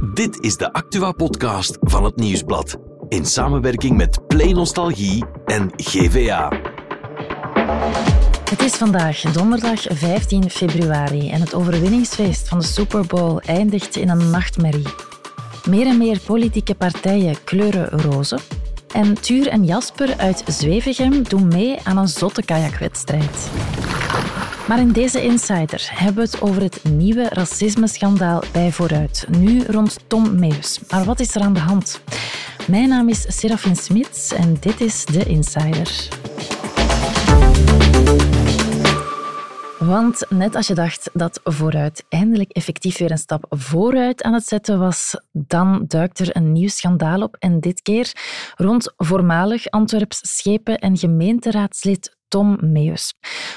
Dit is de Actua-podcast van het Nieuwsblad. In samenwerking met Play Nostalgie en GVA. Het is vandaag donderdag 15 februari en het overwinningsfeest van de Super Bowl eindigt in een nachtmerrie. Meer en meer politieke partijen kleuren roze. En Tuur en Jasper uit Zwevegem doen mee aan een zotte kajakwedstrijd. Maar in deze Insider hebben we het over het nieuwe racismeschandaal bij Vooruit. Nu rond Tom Meus. Maar wat is er aan de hand? Mijn naam is Serafin Smits en dit is de Insider. Want net als je dacht dat vooruit eindelijk effectief weer een stap vooruit aan het zetten was, dan duikt er een nieuw schandaal op. En dit keer rond voormalig Antwerps schepen- en gemeenteraadslid Tom Meus.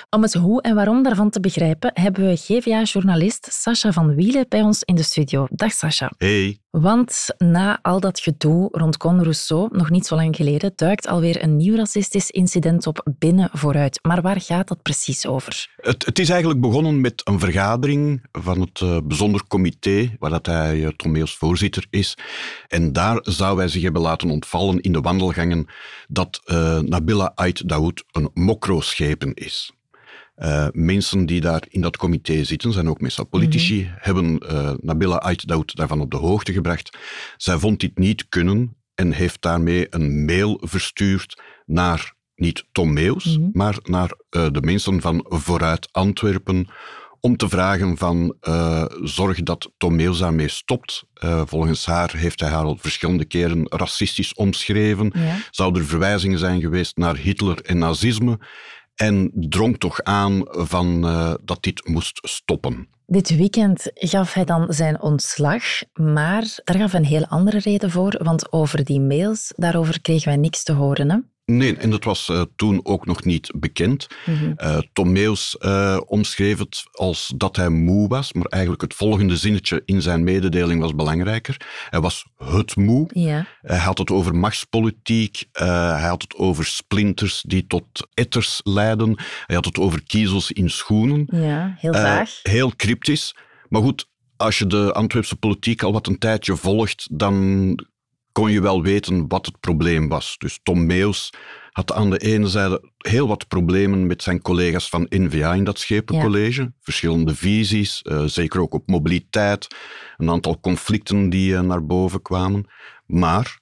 Om het hoe en waarom daarvan te begrijpen, hebben we GVA-journalist Sascha van Wielen bij ons in de studio. Dag Sascha. Hey. Want na al dat gedoe rond Con Rousseau, nog niet zo lang geleden, duikt alweer een nieuw racistisch incident op binnen vooruit. Maar waar gaat dat precies over? Het, het is eigenlijk begonnen met een vergadering van het uh, bijzonder comité, waar dat hij uh, Tom Meus voorzitter is. En daar zou hij zich hebben laten ontvallen in de wandelgangen dat uh, Nabila Ait Daoud een mokro-schepen is. Uh, mensen die daar in dat comité zitten, zijn ook meestal politici, mm -hmm. hebben uh, Nabila Ait Daoud daarvan op de hoogte gebracht. Zij vond dit niet kunnen en heeft daarmee een mail verstuurd naar niet Tom Meus, mm -hmm. maar naar uh, de mensen van Vooruit Antwerpen om te vragen van zorg dat Tom Meus daarmee stopt. volgens haar heeft hij haar al verschillende keren racistisch omschreven. Ja. Zou er verwijzingen zijn geweest naar Hitler en nazisme? en drong toch aan van, uh, dat dit moest stoppen. Dit weekend gaf hij dan zijn ontslag, maar daar gaf een heel andere reden voor, want over die mails, daarover kregen wij niks te horen. Hè? Nee, en dat was uh, toen ook nog niet bekend. Mm -hmm. uh, Tom Meus uh, omschreef het als dat hij moe was, maar eigenlijk het volgende zinnetje in zijn mededeling was belangrijker. Hij was het moe. Ja. Hij had het over machtspolitiek, hij had het over splinters die tot etters leiden, hij had het over kiezels in schoenen. Ja, heel vaag. heel cryptisch. Maar goed, als je de Antwerpse politiek al wat een tijdje volgt, dan kon je wel weten wat het probleem was. Dus Tom Meus had aan de ene zijde heel wat problemen met zijn collega's van NVA in dat schepencollege. Ja. Verschillende visies, uh, zeker ook op mobiliteit. Een aantal conflicten die uh, naar boven kwamen. Maar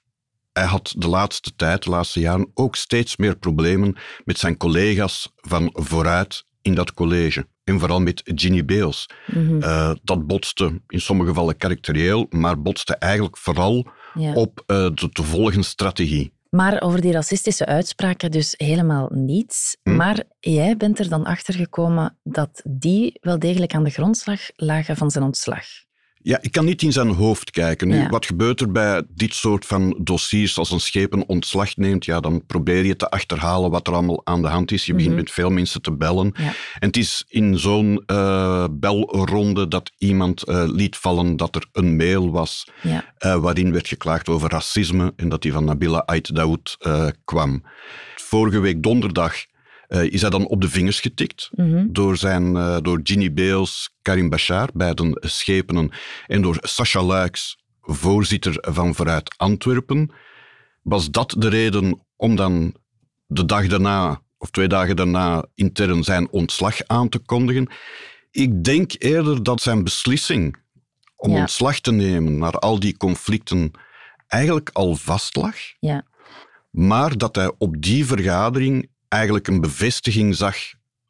hij had de laatste tijd, de laatste jaren, ook steeds meer problemen met zijn collega's van vooruit in dat college. En vooral met Ginny Beels. Mm -hmm. uh, dat botste in sommige gevallen karakterieel, maar botste eigenlijk vooral ja. op uh, de te volgen strategie. Maar over die racistische uitspraken dus helemaal niets. Mm. Maar jij bent er dan achter gekomen dat die wel degelijk aan de grondslag lagen van zijn ontslag. Ja, ik kan niet in zijn hoofd kijken. Nu, ja. Wat gebeurt er bij dit soort van dossiers als een scheep een ontslag neemt? Ja, dan probeer je te achterhalen wat er allemaal aan de hand is. Je begint mm -hmm. met veel mensen te bellen. Ja. En het is in zo'n uh, belronde dat iemand uh, liet vallen dat er een mail was ja. uh, waarin werd geklaagd over racisme en dat die van Nabila Ait Daoud kwam. Vorige week donderdag is hij dan op de vingers getikt mm -hmm. door, zijn, uh, door Ginny Beels, Karim Bashar, beiden schepenen, en door Sacha Luiks, voorzitter van Vooruit Antwerpen. Was dat de reden om dan de dag daarna, of twee dagen daarna, intern zijn ontslag aan te kondigen? Ik denk eerder dat zijn beslissing om Ja. ontslag te nemen naar al die conflicten eigenlijk al vast lag. Ja. Maar dat hij op die vergadering eigenlijk een bevestiging zag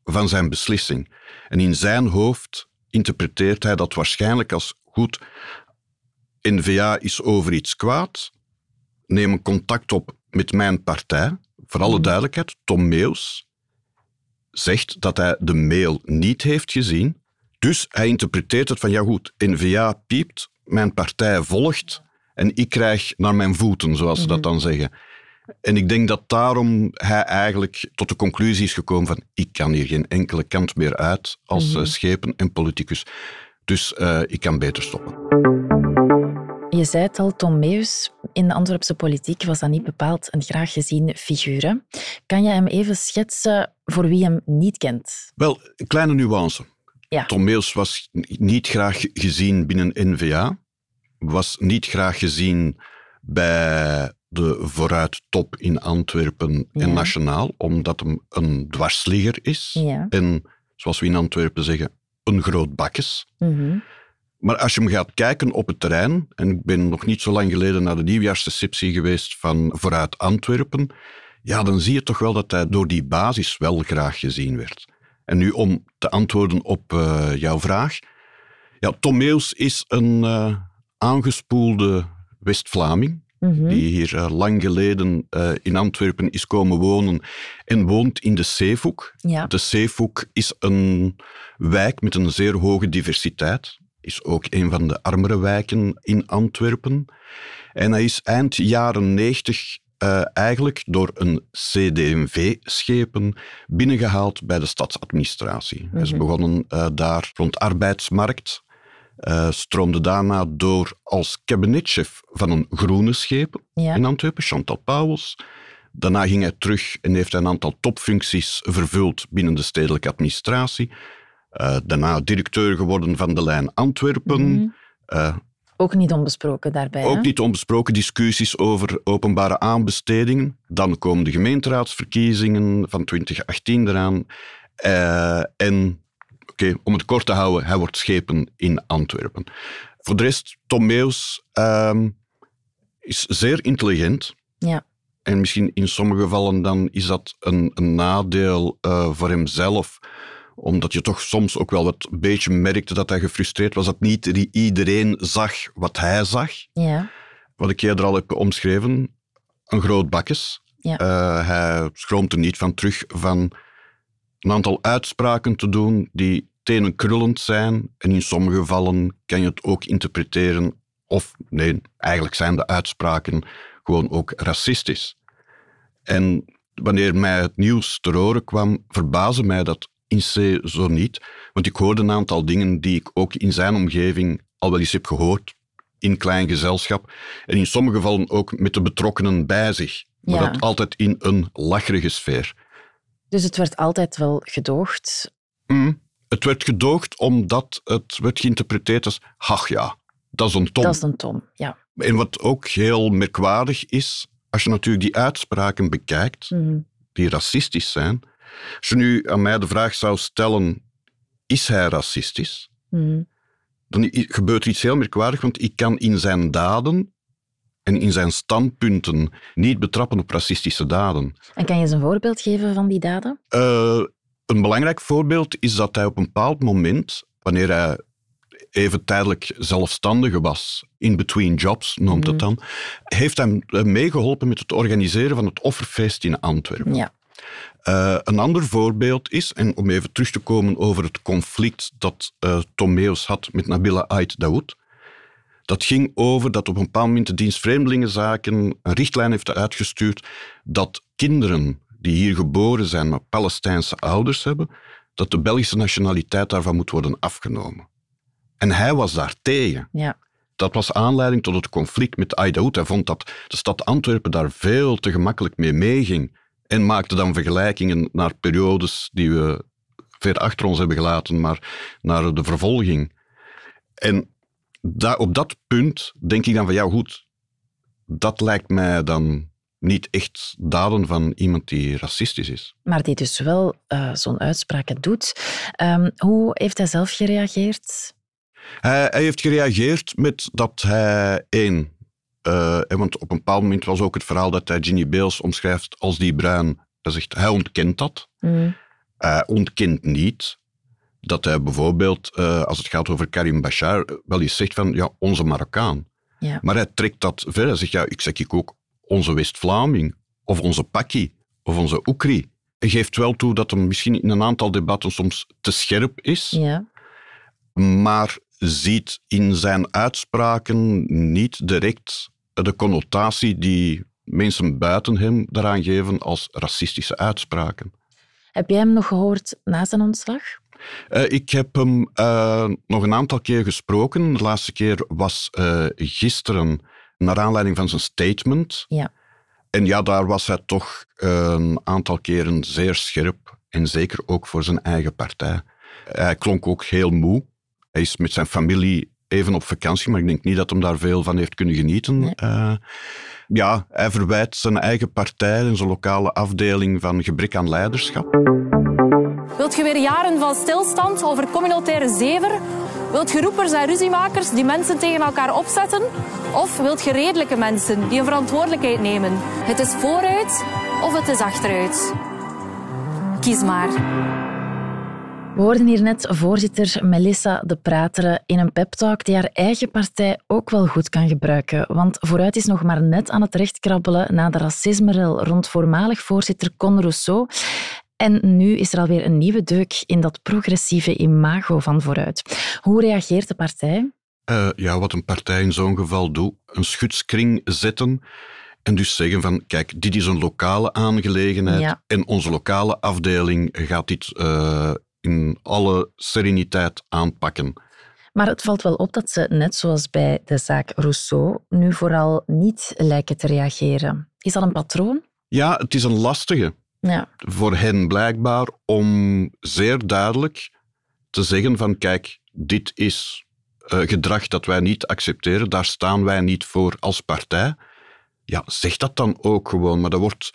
van zijn beslissing. En in zijn hoofd interpreteert hij dat waarschijnlijk als goed. N-VA is over iets kwaad. Neem een contact op met mijn partij. Voor alle Mhm. duidelijkheid, Tom Meus zegt dat hij de mail niet heeft gezien. Dus hij interpreteert het van, ja goed, N-VA piept, mijn partij volgt en ik krijg naar mijn voeten, zoals ze dat dan zeggen. En ik denk dat daarom hij eigenlijk tot de conclusie is gekomen van ik kan hier geen enkele kant meer uit als Mhm. eh, schepen en politicus. Dus eh, ik kan beter stoppen. Je zei het al, Tom Meus in de Antwerpse politiek was dat niet bepaald een graag gezien figuur. Kan je hem even schetsen voor wie hem niet kent? Wel, een kleine nuance. Ja. Tom Meels was niet graag gezien binnen N-VA, was niet graag gezien bij de vooruittop in Antwerpen Ja. en nationaal, omdat hem een dwarsligger is. Ja. En, zoals we in Antwerpen zeggen, een groot bakkes. Mhm. Maar als je hem gaat kijken op het terrein, en ik ben nog niet zo lang geleden naar de nieuwjaarsreceptie geweest van Vooruit Antwerpen, ja, dan zie je toch wel dat hij door die basis wel graag gezien werd. En nu om te antwoorden op eh, jouw vraag. Ja, Tom is een eh, aangespoelde West-Vlaming, Mhm. die hier eh, lang geleden eh, in Antwerpen is komen wonen en woont in de Zeevoek. Ja. De Zeevoek is een wijk met een zeer hoge diversiteit. Is ook een van de armere wijken in Antwerpen. En hij is eind jaren 90 eh, eigenlijk door een CD&V-schepen binnengehaald bij de stadsadministratie. Hij is Mhm. begonnen daar rond arbeidsmarkt. Eh, stroomde daarna door als cabinetchef van een groene schepen Ja. in Antwerpen, Chantal Pauwels. Daarna ging hij terug en heeft een aantal topfuncties vervuld binnen de stedelijke administratie. Eh, daarna directeur geworden van de lijn Antwerpen. Mhm. Eh, Ook niet onbesproken daarbij. hè? ook niet onbesproken discussies over openbare aanbestedingen. Dan komen de gemeenteraadsverkiezingen van 2018 eraan. En, om het kort te houden, hij wordt schepen in Antwerpen. Voor de rest, Tom Meus ehm, is zeer intelligent. Ja. En misschien in sommige gevallen dan is dat een, een nadeel eh, voor hemzelf omdat je toch soms ook wel wat beetje merkte dat hij gefrustreerd was dat niet iedereen zag wat hij zag. Ja. Wat ik eerder al heb omschreven, een groot bakkes. Ja. Eh, hij schroomt er niet van terug van een aantal uitspraken te doen die tenen krullend zijn. En in sommige gevallen kan je het ook interpreteren of nee, eigenlijk zijn de uitspraken gewoon ook racistisch. En wanneer mij het nieuws ter oren kwam, verbaasde mij dat in C zo niet. Want ik hoorde een aantal dingen die ik ook in zijn omgeving al wel eens heb gehoord, in klein gezelschap. En in sommige gevallen ook met de betrokkenen bij zich. Maar Ja. dat altijd in een lacherige sfeer. Dus het werd altijd wel gedoogd. Mm. Het werd gedoogd omdat het werd geïnterpreteerd als, ach ja, dat is een tom. Dat is een Tom. Ja. En wat ook heel merkwaardig is, als je natuurlijk die uitspraken bekijkt, Mhm. die racistisch zijn. Als je nu aan mij de vraag zou stellen, is hij racistisch? Mhm. Dan gebeurt er iets heel merkwaardig, want ik kan in zijn daden en in zijn standpunten niet betrappen op racistische daden. En kan je eens een voorbeeld geven van die daden? Eh, een belangrijk voorbeeld is dat hij op een bepaald moment, wanneer hij even tijdelijk zelfstandige was, in between jobs noemt het dan, heeft hij eh, meegeholpen met het organiseren van het offerfeest in Antwerpen. Ja. Eh, een ander voorbeeld is, en om even terug te komen over het conflict dat eh Tom Meus had met Nabila Ait Daoud. Dat ging over dat op een bepaald moment de dienst Vreemdelingenzaken een richtlijn heeft uitgestuurd dat kinderen die hier geboren zijn, maar Palestijnse ouders hebben, dat de Belgische nationaliteit daarvan moet worden afgenomen. En hij was daar tegen. Ja. Dat was aanleiding tot het conflict met Aidaoud. Hij vond dat de stad Antwerpen daar veel te gemakkelijk mee meeging. En maakte dan vergelijkingen naar periodes die we ver achter ons hebben gelaten, maar naar de vervolging. En daar, op dat punt denk ik dan van, ja goed, dat lijkt mij dan niet echt daden van iemand die racistisch is. Maar die dus wel eh, zo'n uitspraken doet. Ehm, hoe heeft hij zelf gereageerd? Hij, hij heeft gereageerd met dat hij één. eh, want op een bepaald moment was ook het verhaal dat hij Ginny Beels omschrijft als die bruin. Hij zegt, hij ontkent dat. Mhm. Hij ontkent niet dat hij bijvoorbeeld, eh, als het gaat over Karim Bashar, eh, wel eens zegt van, ja, onze Marokkaan. Ja. Maar hij trekt dat verder. Hij zegt, ja, ik zeg ik ook onze West-Vlaming, of onze Pakkie, of onze Oekri. Hij geeft wel toe dat hem misschien in een aantal debatten soms te scherp is Ja. maar ziet in zijn uitspraken niet direct de connotatie die mensen buiten hem daaraan geven als racistische uitspraken. Heb jij hem nog gehoord na zijn ontslag? Eh, ik heb hem eh, nog een aantal keer gesproken. De laatste keer was eh, gisteren naar aanleiding van zijn statement. Ja. En ja, daar was hij toch een aantal keren zeer scherp. En zeker ook voor zijn eigen partij. Hij klonk ook heel moe. Hij is met zijn familie even op vakantie, maar ik denk niet dat hem daar veel van heeft kunnen genieten. Nee. Eh, ja, hij verwijt zijn eigen partij en zijn lokale afdeling van gebrek aan leiderschap. Wilt je weer jaren van stilstand over communautaire zever? Wilt je roepers en ruziemakers die mensen tegen elkaar opzetten? Of wilt je redelijke mensen die een verantwoordelijkheid nemen? Het is vooruit of het is achteruit. Kies maar. We hoorden hier net voorzitter Melissa de Prateren in een peptalk die haar eigen partij ook wel goed kan gebruiken. Want vooruit is nog maar net aan het rechtkrabbelen na de racismerel rond voormalig voorzitter Con Rousseau. En nu is er alweer een nieuwe deuk in dat progressieve imago van vooruit. Hoe reageert de partij? Uh, ja, wat een partij in zo'n geval doet, een schutskring zetten en dus zeggen van, kijk, dit is een lokale aangelegenheid Ja. en onze lokale afdeling gaat dit uh, in alle sereniteit aanpakken. Maar het valt wel op dat ze, net zoals bij de zaak Rousseau, nu vooral niet lijken te reageren. Is dat een patroon? Ja, het is een lastige. Ja. Voor hen blijkbaar om zeer duidelijk te zeggen van, kijk, dit is uh, gedrag dat wij niet accepteren, daar staan wij niet voor als partij. Ja, zeg dat dan ook gewoon. Maar dat wordt...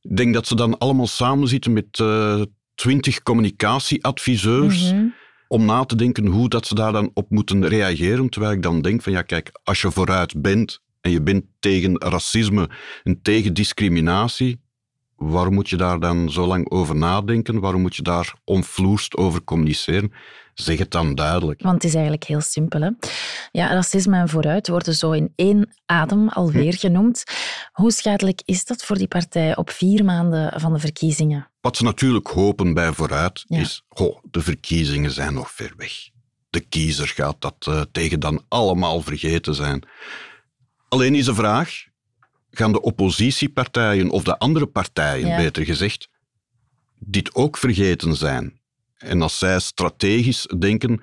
Ik denk dat ze dan allemaal samen zitten met uh, twintig communicatieadviseurs Mm -hmm. om na te denken hoe dat ze daar dan op moeten reageren. Terwijl ik dan denk van, ja kijk, als je vooruit bent en je bent tegen racisme en tegen discriminatie, waarom moet je daar dan zo lang over nadenken? Waarom moet je daar onvloerst over communiceren? Zeg het dan duidelijk. Want het is eigenlijk heel simpel. Hè? Ja, racisme en vooruit worden zo in één adem alweer genoemd. Hoe schadelijk is dat voor die partij op vier maanden van de verkiezingen? Wat ze natuurlijk hopen bij vooruit ja. is, oh, de verkiezingen zijn nog ver weg. De kiezer gaat dat uh, tegen dan allemaal vergeten zijn. Alleen is de vraag, gaan de oppositiepartijen of de andere partijen, Ja. beter gezegd, dit ook vergeten zijn? En als zij strategisch denken,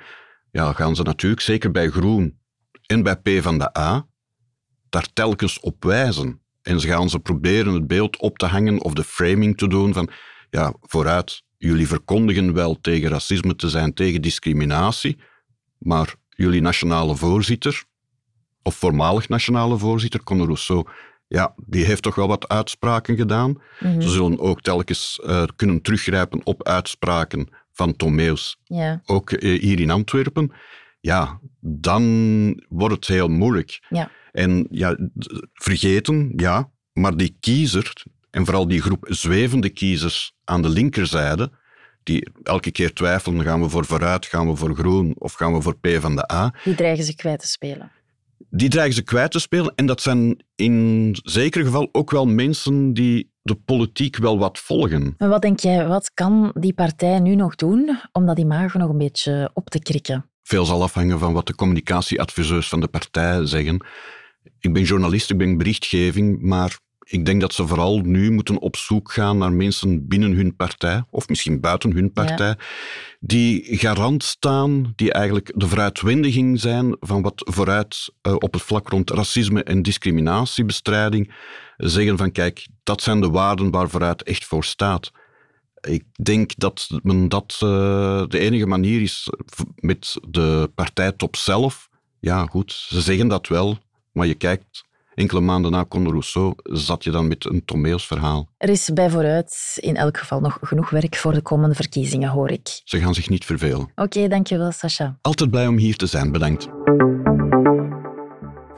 ja, gaan ze natuurlijk zeker bij Groen en bij P van de A daar telkens op wijzen. En ze gaan ze proberen het beeld op te hangen of de framing te doen van, ja, vooruit, jullie verkondigen wel tegen racisme te zijn, tegen discriminatie, maar jullie nationale voorzitter, of voormalig nationale voorzitter, Conor Rousseau, ja, die heeft toch wel wat uitspraken gedaan. Mhm. Ze zullen ook telkens uh, kunnen teruggrijpen op uitspraken van Tomeus, Ja. ook uh, hier in Antwerpen. Ja, dan wordt het heel moeilijk. Ja. En ja, vergeten, ja, maar die kiezer, en vooral die groep zwevende kiezers aan de linkerzijde, die elke keer twijfelen, gaan we voor vooruit, gaan we voor groen of gaan we voor P van de A, Die dreigen ze kwijt te spelen. Die dreigen ze kwijt te spelen. En dat zijn in zeker geval ook wel mensen die de politiek wel wat volgen. Maar wat denk jij, wat kan die partij nu nog doen om dat imago nog een beetje op te krikken? Veel zal afhangen van wat de communicatieadviseurs van de partij zeggen. Ik ben journalist, ik ben berichtgeving, maar ik denk dat ze vooral nu moeten op zoek gaan naar mensen binnen hun partij, of misschien buiten hun partij, ja. die garant staan, die eigenlijk de vooruitwendiging zijn van wat vooruit uh, op het vlak rond racisme en discriminatiebestrijding zeggen van kijk, dat zijn de waarden waar vooruit echt voor staat. Ik denk dat men dat uh, de enige manier is met de partijtop zelf. Ja, goed, ze zeggen dat wel, maar je kijkt enkele maanden na Conor Rousseau zat je dan met een toneelsverhaal. Er is bij vooruit in elk geval nog genoeg werk voor de komende verkiezingen, hoor ik. Ze gaan zich niet vervelen. Oké, okay, dankjewel, Sascha. Altijd blij om hier te zijn, bedankt.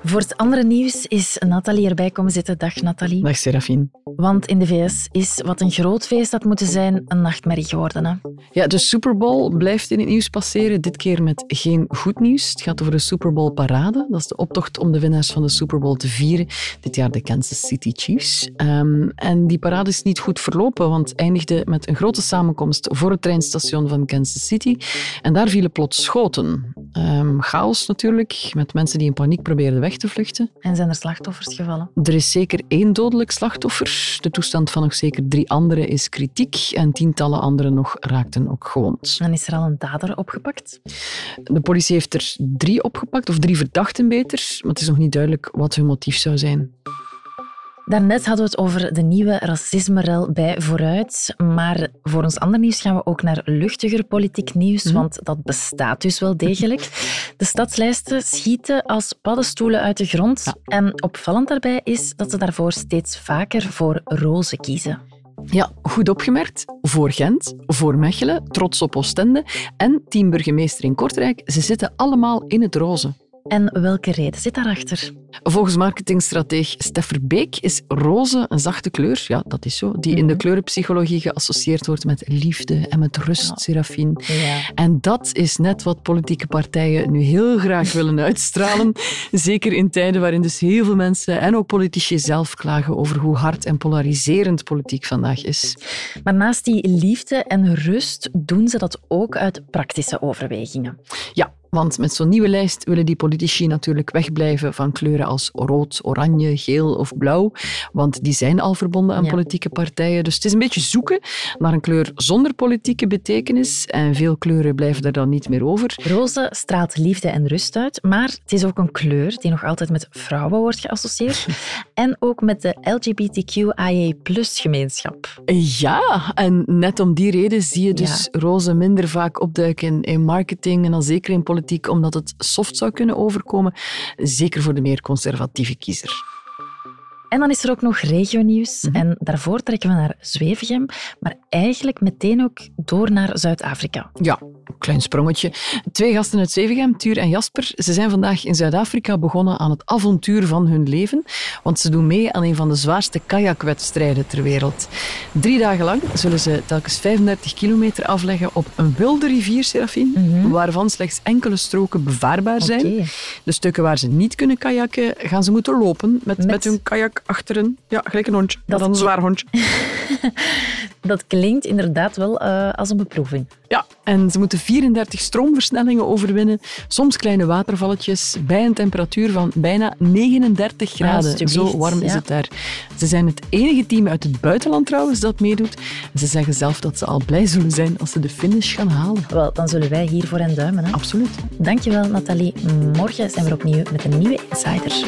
Voor het andere nieuws is Nathalie erbij komen zitten. Dag Nathalie. Dag Serafine. Want in de VS is wat een groot feest had moeten zijn een nachtmerrie geworden. Hè? Ja, de Super Bowl blijft in het nieuws passeren. Dit keer met geen goed nieuws. Het gaat over de Super Bowl parade. Dat is de optocht om de winnaars van de Super Bowl te vieren. Dit jaar de Kansas City Chiefs. Um, en die parade is niet goed verlopen, want eindigde met een grote samenkomst voor het treinstation van Kansas City. En daar vielen plots schoten. Um, chaos natuurlijk, met mensen die in paniek probeerden weg te vluchten. En zijn er slachtoffers gevallen? Er is zeker één dodelijk slachtoffer. De toestand van nog zeker drie anderen is kritiek en tientallen anderen nog raakten ook gewond. En is er al een dader opgepakt? De politie heeft er drie opgepakt, of drie verdachten beter, maar het is nog niet duidelijk wat hun motief zou zijn. Daarnet hadden we het over de nieuwe racismerel bij Vooruit. Maar voor ons ander nieuws gaan we ook naar luchtiger politiek nieuws, Mhm. want dat bestaat dus wel degelijk. De stadslijsten schieten als paddenstoelen uit de grond. Ja. En opvallend daarbij is dat ze daarvoor steeds vaker voor roze kiezen. Ja, goed opgemerkt. Voor Gent, voor Mechelen, trots op Oostende en teamburgemeester in Kortrijk, ze zitten allemaal in het roze. En welke reden zit daarachter? Volgens marketingstrateeg Steffer Beek is roze een zachte kleur, ja, dat is zo, die in de kleurenpsychologie geassocieerd wordt met liefde en met rust, Serafine. Ja. En dat is net wat politieke partijen nu heel graag willen uitstralen. Zeker in tijden waarin dus heel veel mensen en ook politici zelf klagen over hoe hard en polariserend politiek vandaag is. Maar naast die liefde en rust doen ze dat ook uit praktische overwegingen. Ja, want met zo'n nieuwe lijst willen die politici natuurlijk wegblijven van kleuren als rood, oranje, geel of blauw. Want die zijn al verbonden aan Ja. politieke partijen. Dus het is een beetje zoeken naar een kleur zonder politieke betekenis. En veel kleuren blijven er dan niet meer over. Roze straalt liefde en rust uit, maar het is ook een kleur die nog altijd met vrouwen wordt geassocieerd. en ook met de LGBTQIA-gemeenschap. Ja, en net om die reden zie je dus roze minder vaak opduiken in marketing en dan zeker in politiek, omdat het soft zou kunnen overkomen. Zeker voor de meer conservatieve kiezer. En dan is er ook nog regionieuws. Mhm. En daarvoor trekken we naar Zwevegem, maar eigenlijk meteen ook door naar Zuid-Afrika. Ja, een klein sprongetje. Twee gasten uit Zevegem, Tuur en Jasper, ze zijn vandaag in Zuid-Afrika begonnen aan het avontuur van hun leven, want ze doen mee aan een van de zwaarste kajakwedstrijden ter wereld. Drie dagen lang zullen ze telkens 35 kilometer afleggen op een wilde rivier, Serafine, waarvan slechts enkele stroken bevaarbaar zijn. De stukken waar ze niet kunnen kajakken, gaan ze moeten lopen met, met? Met- hun kajak achteren. Ja, gelijk een hondje. Dat Dat een zwaar hondje. Dat klinkt inderdaad wel eh, als een beproeving. Ja, en ze moeten 34 stroomversnellingen overwinnen, soms kleine watervalletjes, bij een temperatuur van bijna 39 graden. alsjeblieft, Zo warm is ja. het daar. Ze zijn het enige team uit het buitenland trouwens dat meedoet. Ze zeggen zelf dat ze al blij zullen zijn als ze de finish gaan halen. Wel, dan zullen wij hier voor hen duimen. Hè? Absoluut. Dankjewel, Nathalie. Morgen zijn we opnieuw met een nieuwe Insider.